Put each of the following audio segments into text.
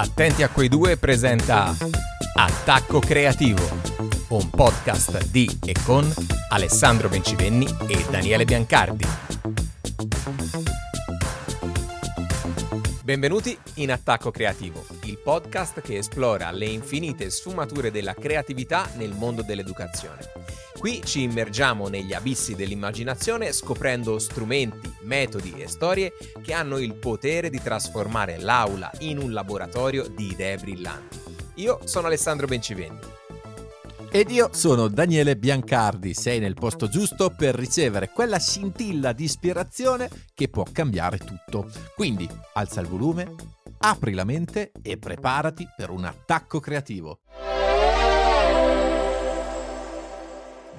Attenti a quei due presenta Attacco Creativo, un podcast di e con Alessandro Bencivenni e Daniele Biancardi. Benvenuti in Attacco Creativo, il podcast che esplora le infinite sfumature della creatività nel mondo dell'educazione. Qui ci immergiamo negli abissi dell'immaginazione scoprendo strumenti, metodi e storie che hanno il potere di trasformare l'aula in un laboratorio di idee brillanti. Io sono Alessandro Bencivendi. Ed io sono Daniele Biancardi, sei nel posto giusto per ricevere quella scintilla di ispirazione che può cambiare tutto. Quindi alza il volume, apri la mente e preparati per un attacco creativo.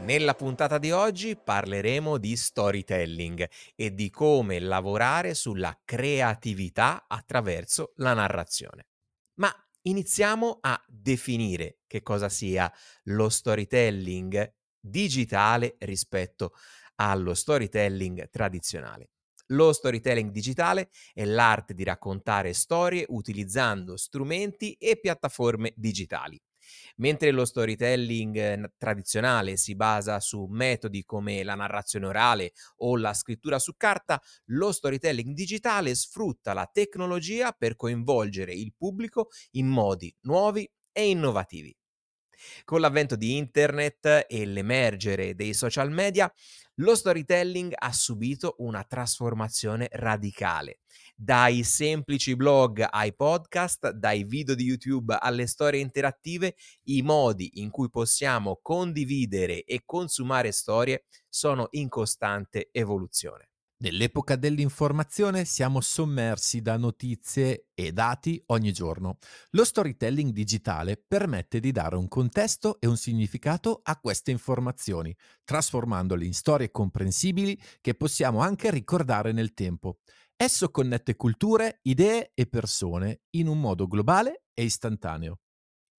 Nella puntata di oggi parleremo di storytelling e di come lavorare sulla creatività attraverso la narrazione. Ma iniziamo a definire che cosa sia lo storytelling digitale rispetto allo storytelling tradizionale. Lo storytelling digitale è l'arte di raccontare storie utilizzando strumenti e piattaforme digitali. Mentre lo storytelling eh, tradizionale si basa su metodi come la narrazione orale o la scrittura su carta, lo storytelling digitale sfrutta la tecnologia per coinvolgere il pubblico in modi nuovi e innovativi. Con l'avvento di internet e l'emergere dei social media, lo storytelling ha subito una trasformazione radicale. Dai semplici blog ai podcast, dai video di YouTube alle storie interattive, i modi in cui possiamo condividere e consumare storie sono in costante evoluzione. Nell'epoca dell'informazione siamo sommersi da notizie e dati ogni giorno. Lo storytelling digitale permette di dare un contesto e un significato a queste informazioni, trasformandole in storie comprensibili che possiamo anche ricordare nel tempo. Esso connette culture, idee e persone in un modo globale e istantaneo.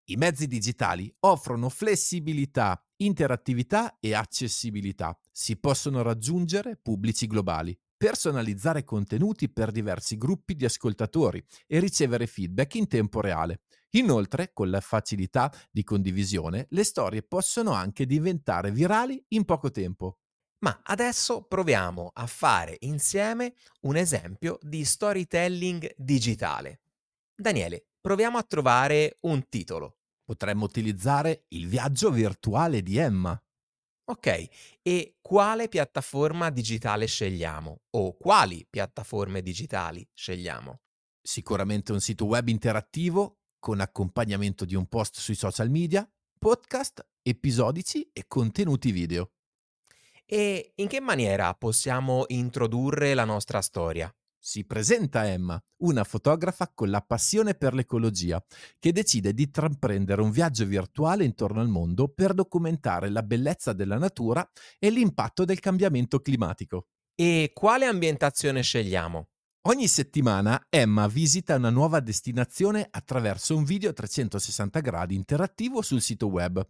I mezzi digitali offrono flessibilità, interattività e accessibilità. Si possono raggiungere pubblici globali, personalizzare contenuti per diversi gruppi di ascoltatori e ricevere feedback in tempo reale. Inoltre, con la facilità di condivisione, le storie possono anche diventare virali in poco tempo. Ma adesso proviamo a fare insieme un esempio di storytelling digitale. Daniele, proviamo a trovare un titolo. Potremmo utilizzare il viaggio virtuale di Emma. Ok, e quale piattaforma digitale scegliamo? O quali piattaforme digitali scegliamo? Sicuramente un sito web interattivo con accompagnamento di un post sui social media, podcast, episodici e contenuti video. E in che maniera possiamo introdurre la nostra storia? Si presenta Emma, una fotografa con la passione per l'ecologia, che decide di intraprendere un viaggio virtuale intorno al mondo per documentare la bellezza della natura e l'impatto del cambiamento climatico. E quale ambientazione scegliamo? Ogni settimana Emma visita una nuova destinazione attraverso un video a 360 gradi interattivo sul sito web,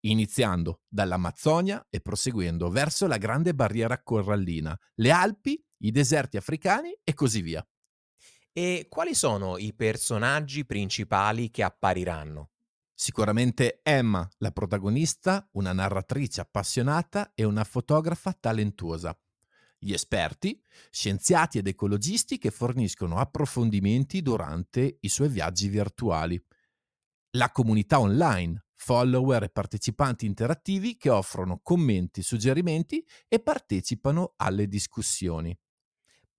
iniziando dall'Amazzonia e proseguendo verso la grande barriera corallina, le Alpi, i deserti africani e così via. E quali sono i personaggi principali che appariranno? Sicuramente Emma, la protagonista, una narratrice appassionata e una fotografa talentuosa gli esperti, scienziati ed ecologisti che forniscono approfondimenti durante i suoi viaggi virtuali, la comunità online, follower e partecipanti interattivi che offrono commenti, suggerimenti e partecipano alle discussioni.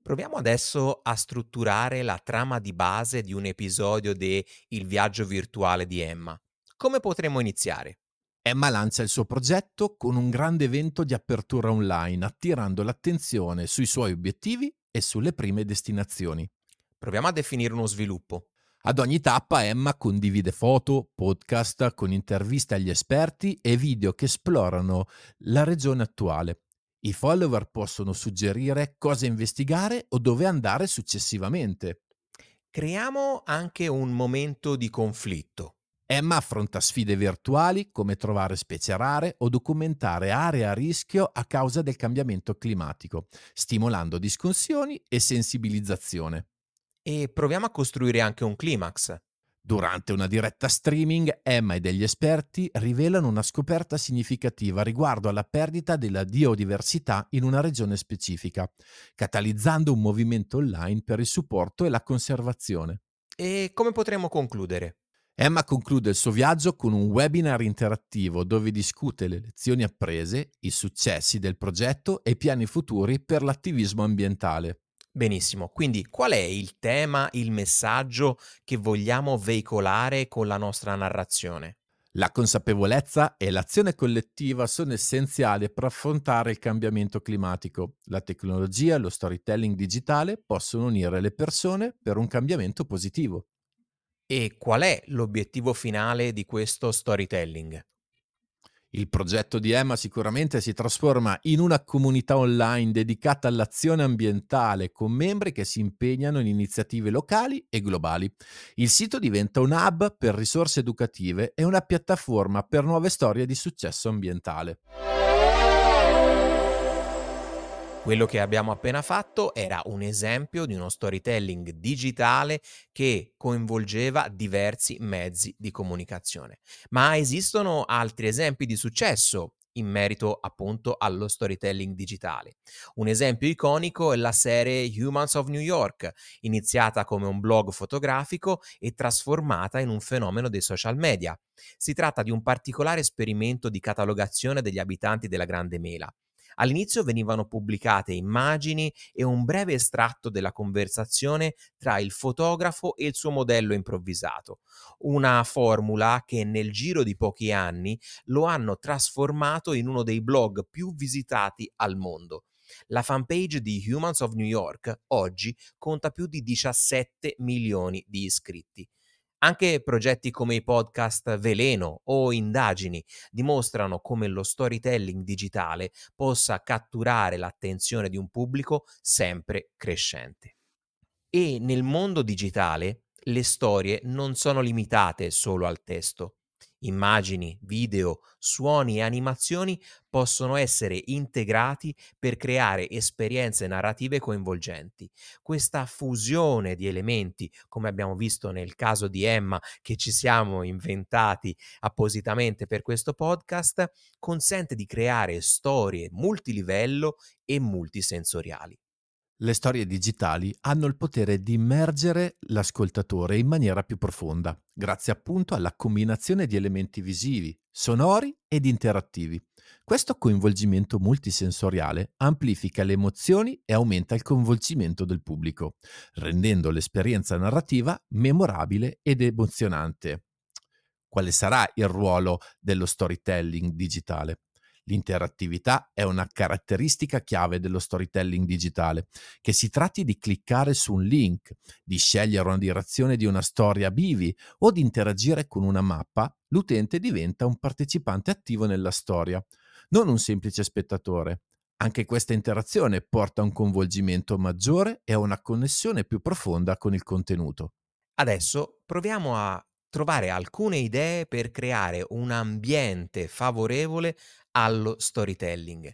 Proviamo adesso a strutturare la trama di base di un episodio de Il viaggio virtuale di Emma. Come potremmo iniziare? Emma lancia il suo progetto con un grande evento di apertura online, attirando l'attenzione sui suoi obiettivi e sulle prime destinazioni. Proviamo a definire uno sviluppo. Ad ogni tappa Emma condivide foto, podcast con interviste agli esperti e video che esplorano la regione attuale. I follower possono suggerire cosa investigare o dove andare successivamente. Creiamo anche un momento di conflitto. Emma affronta sfide virtuali come trovare specie rare o documentare aree a rischio a causa del cambiamento climatico, stimolando discussioni e sensibilizzazione. E proviamo a costruire anche un climax. Durante una diretta streaming, Emma e degli esperti rivelano una scoperta significativa riguardo alla perdita della biodiversità in una regione specifica, catalizzando un movimento online per il supporto e la conservazione. E come potremmo concludere? Emma conclude il suo viaggio con un webinar interattivo dove discute le lezioni apprese, i successi del progetto e i piani futuri per l'attivismo ambientale. Benissimo, quindi qual è il tema, il messaggio che vogliamo veicolare con la nostra narrazione? La consapevolezza e l'azione collettiva sono essenziali per affrontare il cambiamento climatico. La tecnologia e lo storytelling digitale possono unire le persone per un cambiamento positivo. E qual è l'obiettivo finale di questo storytelling? Il progetto di Emma sicuramente si trasforma in una comunità online dedicata all'azione ambientale con membri che si impegnano in iniziative locali e globali. Il sito diventa un hub per risorse educative e una piattaforma per nuove storie di successo ambientale. Quello che abbiamo appena fatto era un esempio di uno storytelling digitale che coinvolgeva diversi mezzi di comunicazione. Ma esistono altri esempi di successo in merito appunto allo storytelling digitale. Un esempio iconico è la serie Humans of New York, iniziata come un blog fotografico e trasformata in un fenomeno dei social media. Si tratta di un particolare esperimento di catalogazione degli abitanti della Grande Mela All'inizio venivano pubblicate immagini e un breve estratto della conversazione tra il fotografo e il suo modello improvvisato, una formula che nel giro di pochi anni lo hanno trasformato in uno dei blog più visitati al mondo. La fanpage di Humans of New York oggi conta più di 17 milioni di iscritti. Anche progetti come i podcast Veleno o Indagini dimostrano come lo storytelling digitale possa catturare l'attenzione di un pubblico sempre crescente. E nel mondo digitale le storie non sono limitate solo al testo. Immagini, video, suoni e animazioni possono essere integrati per creare esperienze narrative coinvolgenti. Questa fusione di elementi, come abbiamo visto nel caso di Emma, che ci siamo inventati appositamente per questo podcast, consente di creare storie multilivello e multisensoriali. Le storie digitali hanno il potere di immergere l'ascoltatore in maniera più profonda, grazie appunto alla combinazione di elementi visivi, sonori ed interattivi. Questo coinvolgimento multisensoriale amplifica le emozioni e aumenta il coinvolgimento del pubblico, rendendo l'esperienza narrativa memorabile ed emozionante. Quale sarà il ruolo dello storytelling digitale? L'interattività è una caratteristica chiave dello storytelling digitale, che si tratti di cliccare su un link, di scegliere una direzione di una storia bivi o di interagire con una mappa, l'utente diventa un partecipante attivo nella storia, non un semplice spettatore. Anche questa interazione porta a un coinvolgimento maggiore e a una connessione più profonda con il contenuto. Adesso proviamo a trovare alcune idee per creare un ambiente favorevole allo storytelling.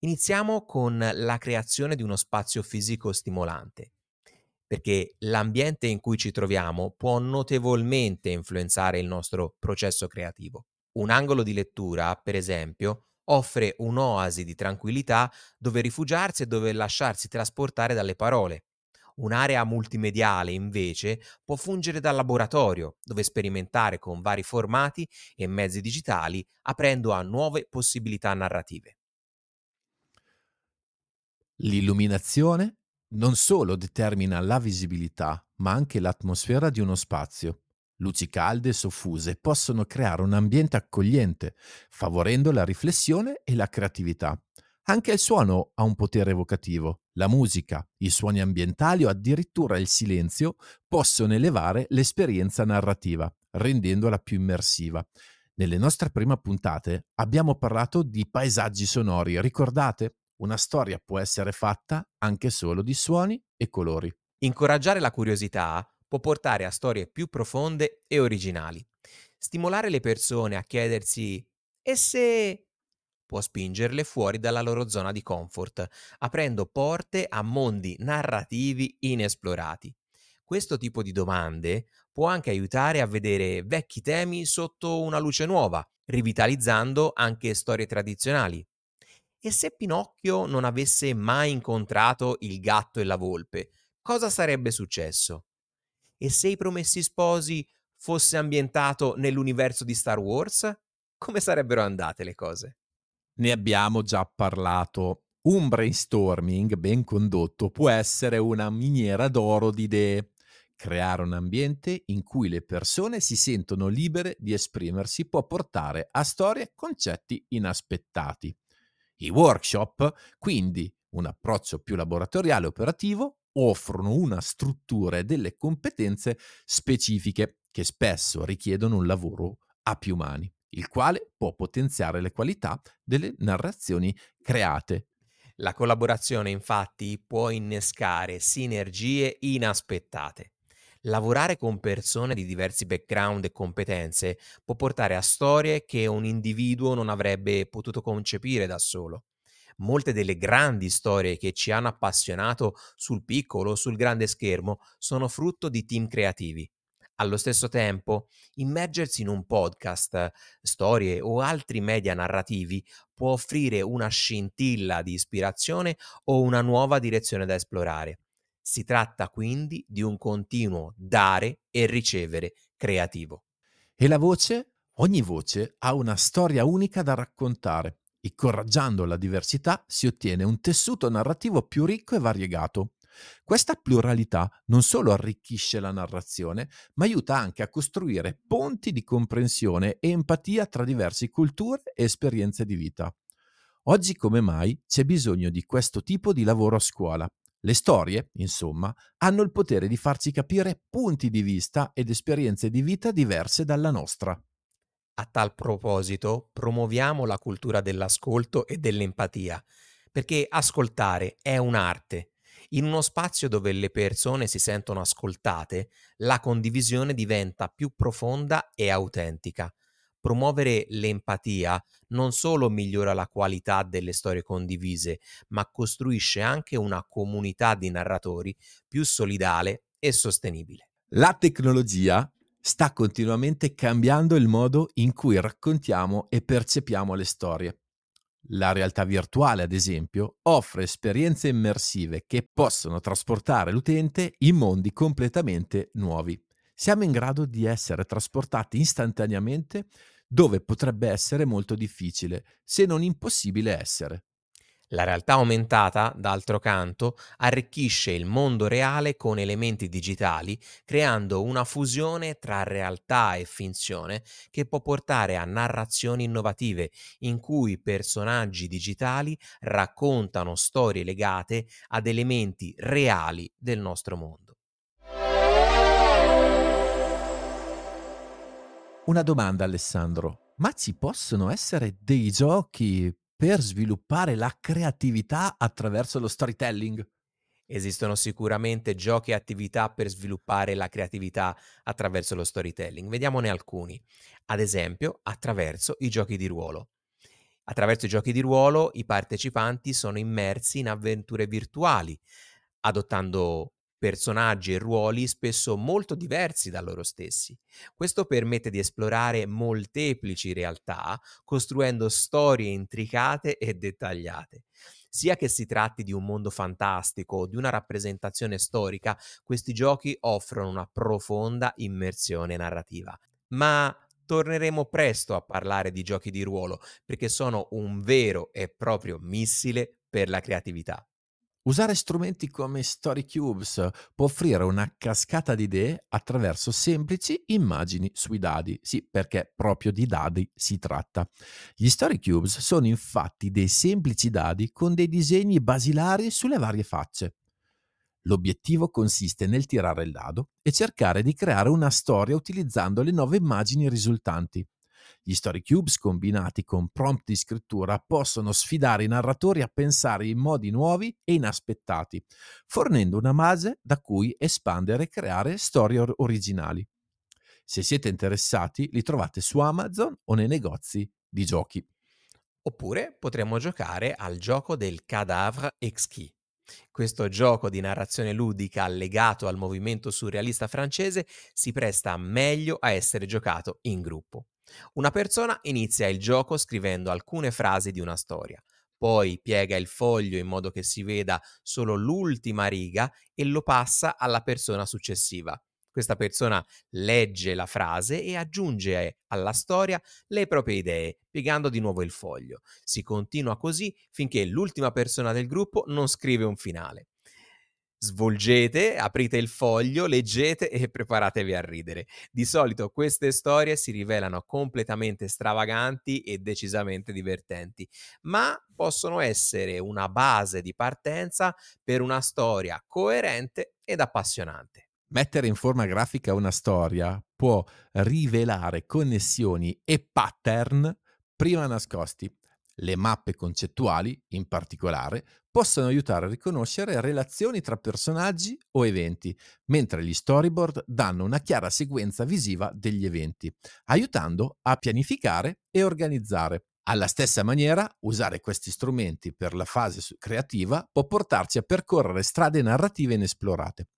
Iniziamo con la creazione di uno spazio fisico stimolante, perché l'ambiente in cui ci troviamo può notevolmente influenzare il nostro processo creativo. Un angolo di lettura, per esempio, offre un'oasi di tranquillità dove rifugiarsi e dove lasciarsi trasportare dalle parole. Un'area multimediale, invece, può fungere da laboratorio, dove sperimentare con vari formati e mezzi digitali, aprendo a nuove possibilità narrative. L'illuminazione non solo determina la visibilità, ma anche l'atmosfera di uno spazio. Luci calde e soffuse possono creare un ambiente accogliente, favorendo la riflessione e la creatività. Anche il suono ha un potere evocativo. La musica, i suoni ambientali o addirittura il silenzio possono elevare l'esperienza narrativa, rendendola più immersiva. Nelle nostre prime puntate abbiamo parlato di paesaggi sonori, ricordate? Una storia può essere fatta anche solo di suoni e colori. Incoraggiare la curiosità può portare a storie più profonde e originali. Stimolare le persone a chiedersi e se può spingerle fuori dalla loro zona di comfort, aprendo porte a mondi narrativi inesplorati. Questo tipo di domande può anche aiutare a vedere vecchi temi sotto una luce nuova, rivitalizzando anche storie tradizionali. E se Pinocchio non avesse mai incontrato il gatto e la volpe, cosa sarebbe successo? E se i Promessi Sposi fosse ambientato nell'universo di Star Wars? Come sarebbero andate le cose? Ne abbiamo già parlato. Un brainstorming ben condotto può essere una miniera d'oro di idee. Creare un ambiente in cui le persone si sentono libere di esprimersi può portare a storie e concetti inaspettati. I workshop, quindi un approccio più laboratoriale e operativo, offrono una struttura e delle competenze specifiche che spesso richiedono un lavoro a più mani, il quale può potenziare le qualità delle narrazioni create. La collaborazione infatti può innescare sinergie inaspettate. Lavorare con persone di diversi background e competenze può portare a storie che un individuo non avrebbe potuto concepire da solo. Molte delle grandi storie che ci hanno appassionato sul piccolo o sul grande schermo sono frutto di team creativi. Allo stesso tempo, immergersi in un podcast, storie o altri media narrativi può offrire una scintilla di ispirazione o una nuova direzione da esplorare. Si tratta quindi di un continuo dare e ricevere creativo. E la voce? Ogni voce ha una storia unica da raccontare. Incoraggiando la diversità si ottiene un tessuto narrativo più ricco e variegato. Questa pluralità non solo arricchisce la narrazione, ma aiuta anche a costruire ponti di comprensione e empatia tra diverse culture e esperienze di vita. Oggi come mai c'è bisogno di questo tipo di lavoro a scuola. Le storie, insomma, hanno il potere di farci capire punti di vista ed esperienze di vita diverse dalla nostra. A tal proposito, promuoviamo la cultura dell'ascolto e dell'empatia, perché ascoltare è un'arte. In uno spazio dove le persone si sentono ascoltate, la condivisione diventa più profonda e autentica. Promuovere l'empatia non solo migliora la qualità delle storie condivise, ma costruisce anche una comunità di narratori più solidale e sostenibile. La tecnologia sta continuamente cambiando il modo in cui raccontiamo e percepiamo le storie. La realtà virtuale, ad esempio, offre esperienze immersive che possono trasportare l'utente in mondi completamente nuovi. Siamo in grado di essere trasportati istantaneamente dove potrebbe essere molto difficile, se non impossibile essere. La realtà aumentata, d'altro canto, arricchisce il mondo reale con elementi digitali, creando una fusione tra realtà e finzione che può portare a narrazioni innovative, in cui personaggi digitali raccontano storie legate ad elementi reali del nostro mondo. Una domanda Alessandro, ma ci possono essere dei giochi per sviluppare la creatività attraverso lo storytelling? Esistono sicuramente giochi e attività per sviluppare la creatività attraverso lo storytelling. Vediamone alcuni. Ad esempio, attraverso i giochi di ruolo. Attraverso i giochi di ruolo i partecipanti sono immersi in avventure virtuali, adottando personaggi e ruoli spesso molto diversi da loro stessi. Questo permette di esplorare molteplici realtà, costruendo storie intricate e dettagliate. Sia che si tratti di un mondo fantastico o di una rappresentazione storica, questi giochi offrono una profonda immersione narrativa. Ma torneremo presto a parlare di giochi di ruolo, perché sono un vero e proprio missile per la creatività. Usare strumenti come Story Cubes può offrire una cascata di idee attraverso semplici immagini sui dadi. Sì, perché proprio di dadi si tratta. Gli Story Cubes sono infatti dei semplici dadi con dei disegni basilari sulle varie facce. L'obiettivo consiste nel tirare il dado e cercare di creare una storia utilizzando le nuove immagini risultanti. Gli story cubes combinati con prompt di scrittura possono sfidare i narratori a pensare in modi nuovi e inaspettati, fornendo una base da cui espandere e creare storie or- originali. Se siete interessati, li trovate su Amazon o nei negozi di giochi. Oppure potremmo giocare al gioco del cadavre exquis. Questo gioco di narrazione ludica legato al movimento surrealista francese si presta meglio a essere giocato in gruppo. Una persona inizia il gioco scrivendo alcune frasi di una storia, poi piega il foglio in modo che si veda solo l'ultima riga e lo passa alla persona successiva. Questa persona legge la frase e aggiunge alla storia le proprie idee, piegando di nuovo il foglio. Si continua così finché l'ultima persona del gruppo non scrive un finale. Svolgete, aprite il foglio, leggete e preparatevi a ridere. Di solito queste storie si rivelano completamente stravaganti e decisamente divertenti, ma possono essere una base di partenza per una storia coerente ed appassionante. Mettere in forma grafica una storia può rivelare connessioni e pattern prima nascosti. Le mappe concettuali, in particolare, possono aiutare a riconoscere relazioni tra personaggi o eventi, mentre gli storyboard danno una chiara sequenza visiva degli eventi, aiutando a pianificare e organizzare. Alla stessa maniera, usare questi strumenti per la fase creativa può portarci a percorrere strade narrative inesplorate.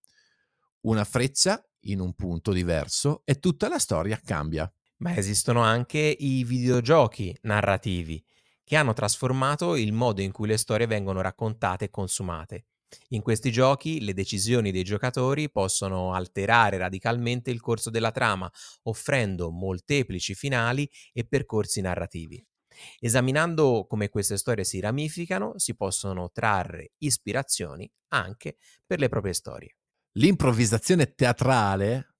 Una freccia in un punto diverso e tutta la storia cambia. Ma esistono anche i videogiochi narrativi che hanno trasformato il modo in cui le storie vengono raccontate e consumate. In questi giochi le decisioni dei giocatori possono alterare radicalmente il corso della trama, offrendo molteplici finali e percorsi narrativi. Esaminando come queste storie si ramificano, si possono trarre ispirazioni anche per le proprie storie. L'improvvisazione teatrale,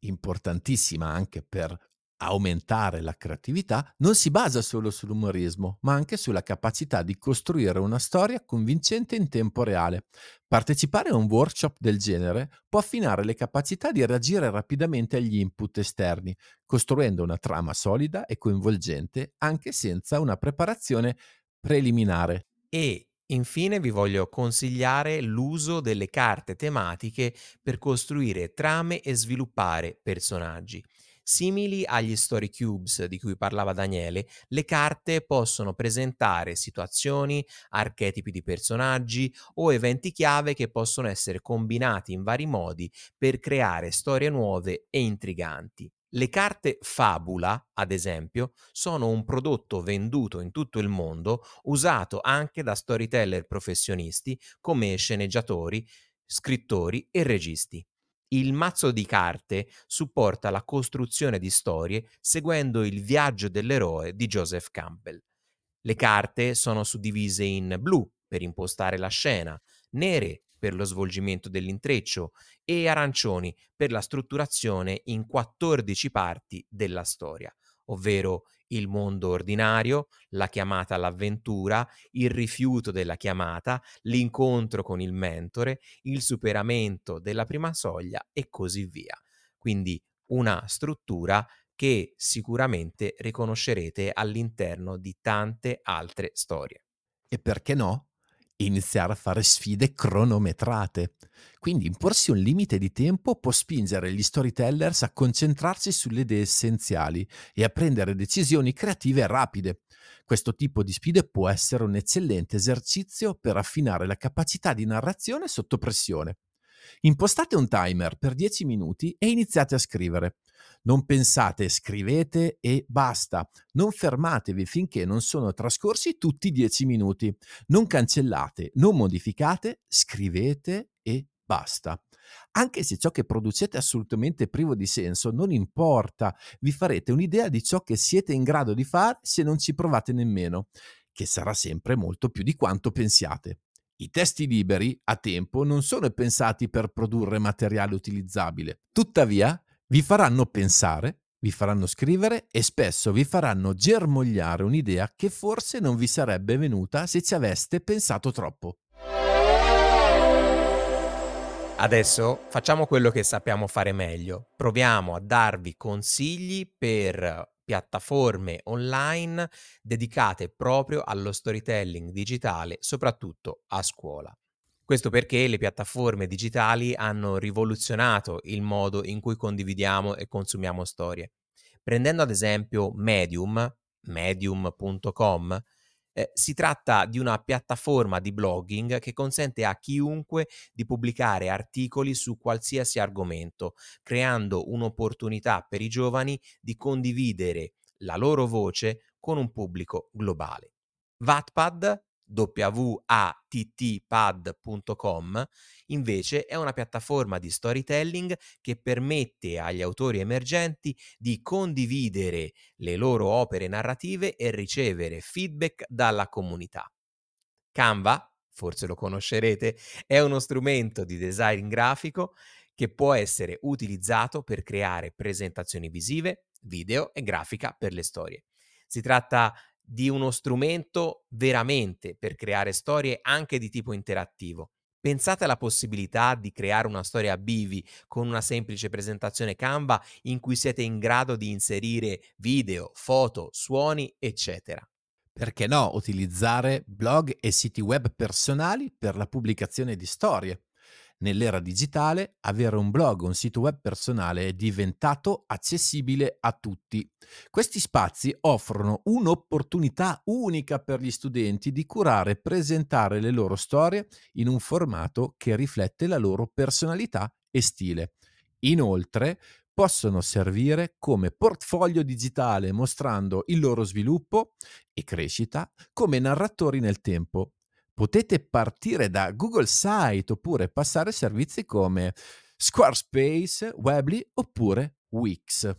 importantissima anche per aumentare la creatività, non si basa solo sull'umorismo, ma anche sulla capacità di costruire una storia convincente in tempo reale. Partecipare a un workshop del genere può affinare le capacità di reagire rapidamente agli input esterni, costruendo una trama solida e coinvolgente anche senza una preparazione preliminare. E Infine vi voglio consigliare l'uso delle carte tematiche per costruire trame e sviluppare personaggi. Simili agli story cubes di cui parlava Daniele, le carte possono presentare situazioni, archetipi di personaggi o eventi chiave che possono essere combinati in vari modi per creare storie nuove e intriganti. Le carte Fabula, ad esempio, sono un prodotto venduto in tutto il mondo, usato anche da storyteller professionisti come sceneggiatori, scrittori e registi. Il mazzo di carte supporta la costruzione di storie seguendo il viaggio dell'eroe di Joseph Campbell. Le carte sono suddivise in blu per impostare la scena, nere per lo svolgimento dell'intreccio e arancioni per la strutturazione in 14 parti della storia, ovvero il mondo ordinario, la chiamata all'avventura, il rifiuto della chiamata, l'incontro con il mentore, il superamento della prima soglia e così via. Quindi una struttura che sicuramente riconoscerete all'interno di tante altre storie. E perché no? Iniziare a fare sfide cronometrate. Quindi imporsi un limite di tempo può spingere gli storytellers a concentrarsi sulle idee essenziali e a prendere decisioni creative rapide. Questo tipo di sfide può essere un eccellente esercizio per affinare la capacità di narrazione sotto pressione. Impostate un timer per 10 minuti e iniziate a scrivere. Non pensate, scrivete e basta. Non fermatevi finché non sono trascorsi tutti i 10 minuti. Non cancellate, non modificate, scrivete e basta. Anche se ciò che producete è assolutamente privo di senso, non importa, vi farete un'idea di ciò che siete in grado di fare se non ci provate nemmeno, che sarà sempre molto più di quanto pensiate. I testi liberi a tempo non sono pensati per produrre materiale utilizzabile, tuttavia vi faranno pensare, vi faranno scrivere e spesso vi faranno germogliare un'idea che forse non vi sarebbe venuta se ci aveste pensato troppo. Adesso facciamo quello che sappiamo fare meglio. Proviamo a darvi consigli per piattaforme online dedicate proprio allo storytelling digitale, soprattutto a scuola. Questo perché le piattaforme digitali hanno rivoluzionato il modo in cui condividiamo e consumiamo storie. Prendendo ad esempio Medium, medium.com, Ehm, si tratta di una piattaforma di blogging che consente a chiunque di pubblicare articoli su qualsiasi argomento, creando un'opportunità per i giovani di condividere la loro voce con un pubblico globale. Wattpad wattpad.com invece è una piattaforma di storytelling che permette agli autori emergenti di condividere le loro opere narrative e ricevere feedback dalla comunità. Canva, forse lo conoscerete, è uno strumento di design grafico che può essere utilizzato per creare presentazioni visive, video e grafica per le storie. Si tratta di uno strumento veramente per creare storie anche di tipo interattivo. Pensate alla possibilità di creare una storia a bivi con una semplice presentazione Canva in cui siete in grado di inserire video, foto, suoni, eccetera. Perché no utilizzare blog e siti web personali per la pubblicazione di storie? Nell'era digitale, avere un blog o un sito web personale è diventato accessibile a tutti. Questi spazi offrono un'opportunità unica per gli studenti di curare e presentare le loro storie in un formato che riflette la loro personalità e stile. Inoltre, possono servire come portfolio digitale mostrando il loro sviluppo e crescita come narratori nel tempo potete partire da Google Site oppure passare servizi come Squarespace, Weebly oppure Wix.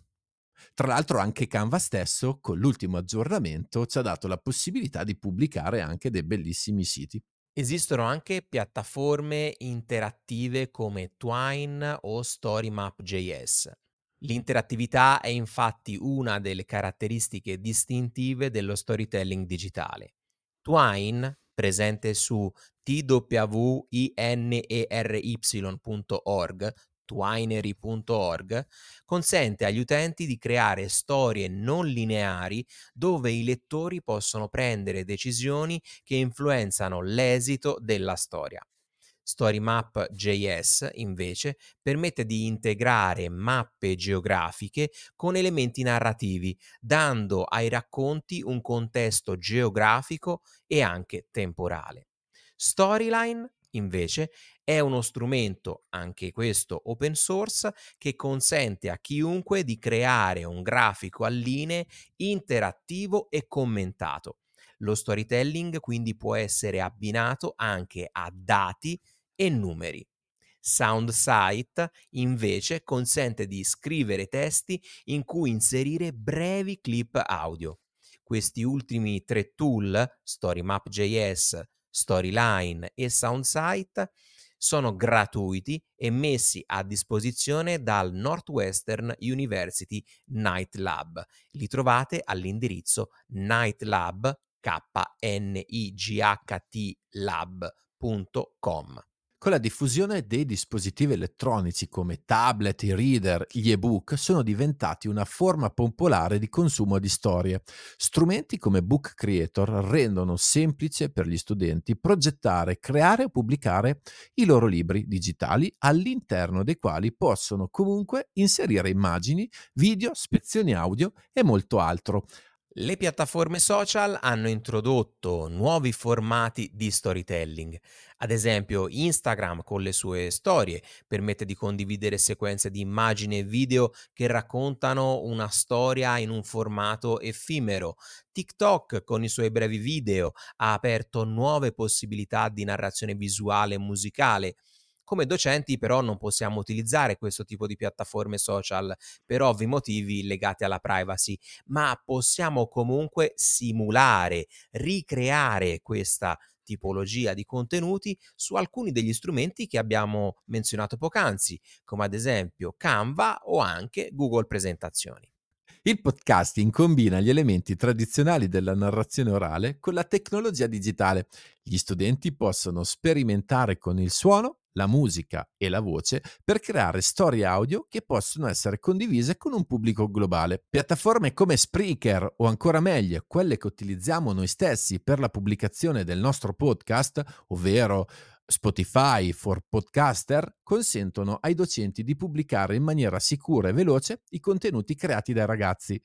Tra l'altro anche Canva stesso, con l'ultimo aggiornamento, ci ha dato la possibilità di pubblicare anche dei bellissimi siti. Esistono anche piattaforme interattive come Twine o StoryMap.js. L'interattività è infatti una delle caratteristiche distintive dello storytelling digitale. Twine presente su twinery.org twinery.org consente agli utenti di creare storie non lineari dove i lettori possono prendere decisioni che influenzano l'esito della storia. StoryMap.js invece permette di integrare mappe geografiche con elementi narrativi, dando ai racconti un contesto geografico e anche temporale. Storyline invece è uno strumento, anche questo open source, che consente a chiunque di creare un grafico a linee interattivo e commentato. Lo storytelling quindi può essere abbinato anche a dati e numeri. SoundSite invece consente di scrivere testi in cui inserire brevi clip audio. Questi ultimi tre tool, StoryMap.js, Storyline e SoundSite, sono gratuiti e messi a disposizione dal Northwestern University Night Lab. Li trovate all'indirizzo nightlab, k-n-i-g-h-t lab.com. Con la diffusione dei dispositivi elettronici come tablet, i reader, gli ebook sono diventati una forma popolare di consumo di storie. Strumenti come Book Creator rendono semplice per gli studenti progettare, creare o pubblicare i loro libri digitali all'interno dei quali possono comunque inserire immagini, video, spezioni audio e molto altro le piattaforme social hanno introdotto nuovi formati di storytelling. Ad esempio, Instagram con le sue storie permette di condividere sequenze di immagini e video che raccontano una storia in un formato effimero. TikTok con i suoi brevi video ha aperto nuove possibilità di narrazione visuale e musicale. Come docenti però non possiamo utilizzare questo tipo di piattaforme social per ovvi motivi legati alla privacy, ma possiamo comunque simulare, ricreare questa tipologia di contenuti su alcuni degli strumenti che abbiamo menzionato poc'anzi, come ad esempio Canva o anche Google Presentazioni. Il podcasting combina gli elementi tradizionali della narrazione orale con la tecnologia digitale. Gli studenti possono sperimentare con il suono, la musica e la voce per creare storie audio che possono essere condivise con un pubblico globale. Piattaforme come Spreaker o ancora meglio quelle che utilizziamo noi stessi per la pubblicazione del nostro podcast, ovvero Spotify for Podcaster consentono ai docenti di pubblicare in maniera sicura e veloce i contenuti creati dai ragazzi,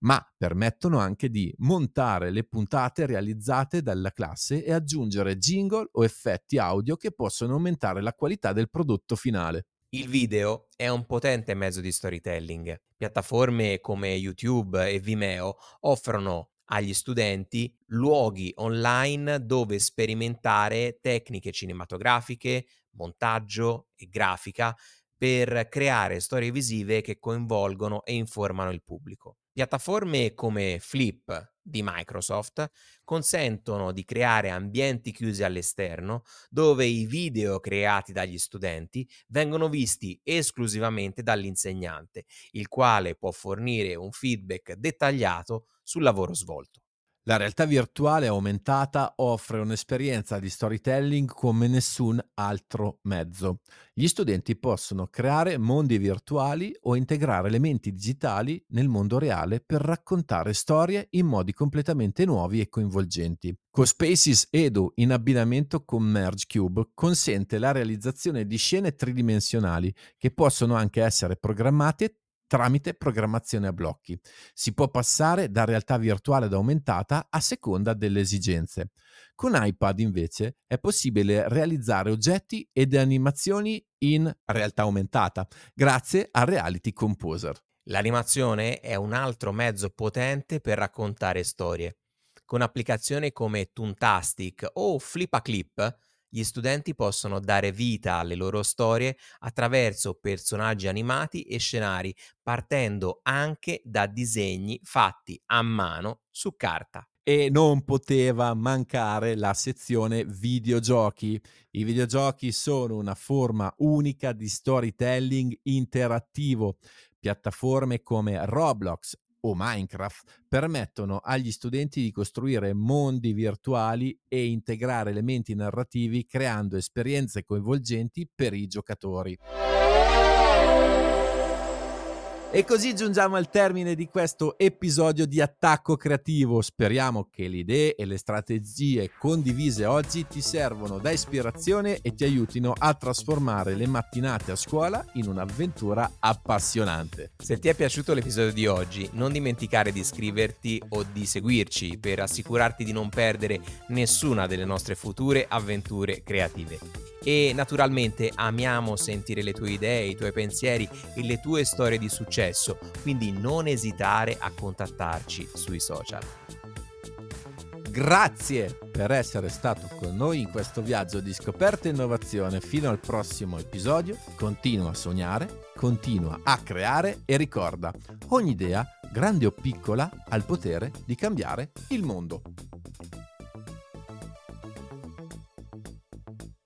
ma permettono anche di montare le puntate realizzate dalla classe e aggiungere jingle o effetti audio che possono aumentare la qualità del prodotto finale. Il video è un potente mezzo di storytelling. Piattaforme come YouTube e Vimeo offrono agli studenti luoghi online dove sperimentare tecniche cinematografiche, montaggio e grafica per creare storie visive che coinvolgono e informano il pubblico. Piattaforme come Flip di Microsoft consentono di creare ambienti chiusi all'esterno dove i video creati dagli studenti vengono visti esclusivamente dall'insegnante, il quale può fornire un feedback dettagliato sul lavoro svolto. La realtà virtuale aumentata offre un'esperienza di storytelling come nessun altro mezzo. Gli studenti possono creare mondi virtuali o integrare elementi digitali nel mondo reale per raccontare storie in modi completamente nuovi e coinvolgenti. CoSpaces Edu in abbinamento con Merge Cube consente la realizzazione di scene tridimensionali che possono anche essere programmate tramite programmazione a blocchi. Si può passare da realtà virtuale ad aumentata a seconda delle esigenze. Con iPad invece è possibile realizzare oggetti ed animazioni in realtà aumentata grazie a Reality Composer. L'animazione è un altro mezzo potente per raccontare storie. Con applicazioni come Toontastic o Flipaclip gli studenti possono dare vita alle loro storie attraverso personaggi animati e scenari, partendo anche da disegni fatti a mano su carta. E non poteva mancare la sezione videogiochi. I videogiochi sono una forma unica di storytelling interattivo. Piattaforme come Roblox, o Minecraft permettono agli studenti di costruire mondi virtuali e integrare elementi narrativi creando esperienze coinvolgenti per i giocatori. E così giungiamo al termine di questo episodio di Attacco Creativo. Speriamo che le idee e le strategie condivise oggi ti servono da ispirazione e ti aiutino a trasformare le mattinate a scuola in un'avventura appassionante. Se ti è piaciuto l'episodio di oggi, non dimenticare di iscriverti o di seguirci per assicurarti di non perdere nessuna delle nostre future avventure creative e naturalmente amiamo sentire le tue idee, i tuoi pensieri e le tue storie di successo, quindi non esitare a contattarci sui social. Grazie per essere stato con noi in questo viaggio di scoperta e innovazione. Fino al prossimo episodio, continua a sognare, continua a creare e ricorda, ogni idea, grande o piccola, ha il potere di cambiare il mondo.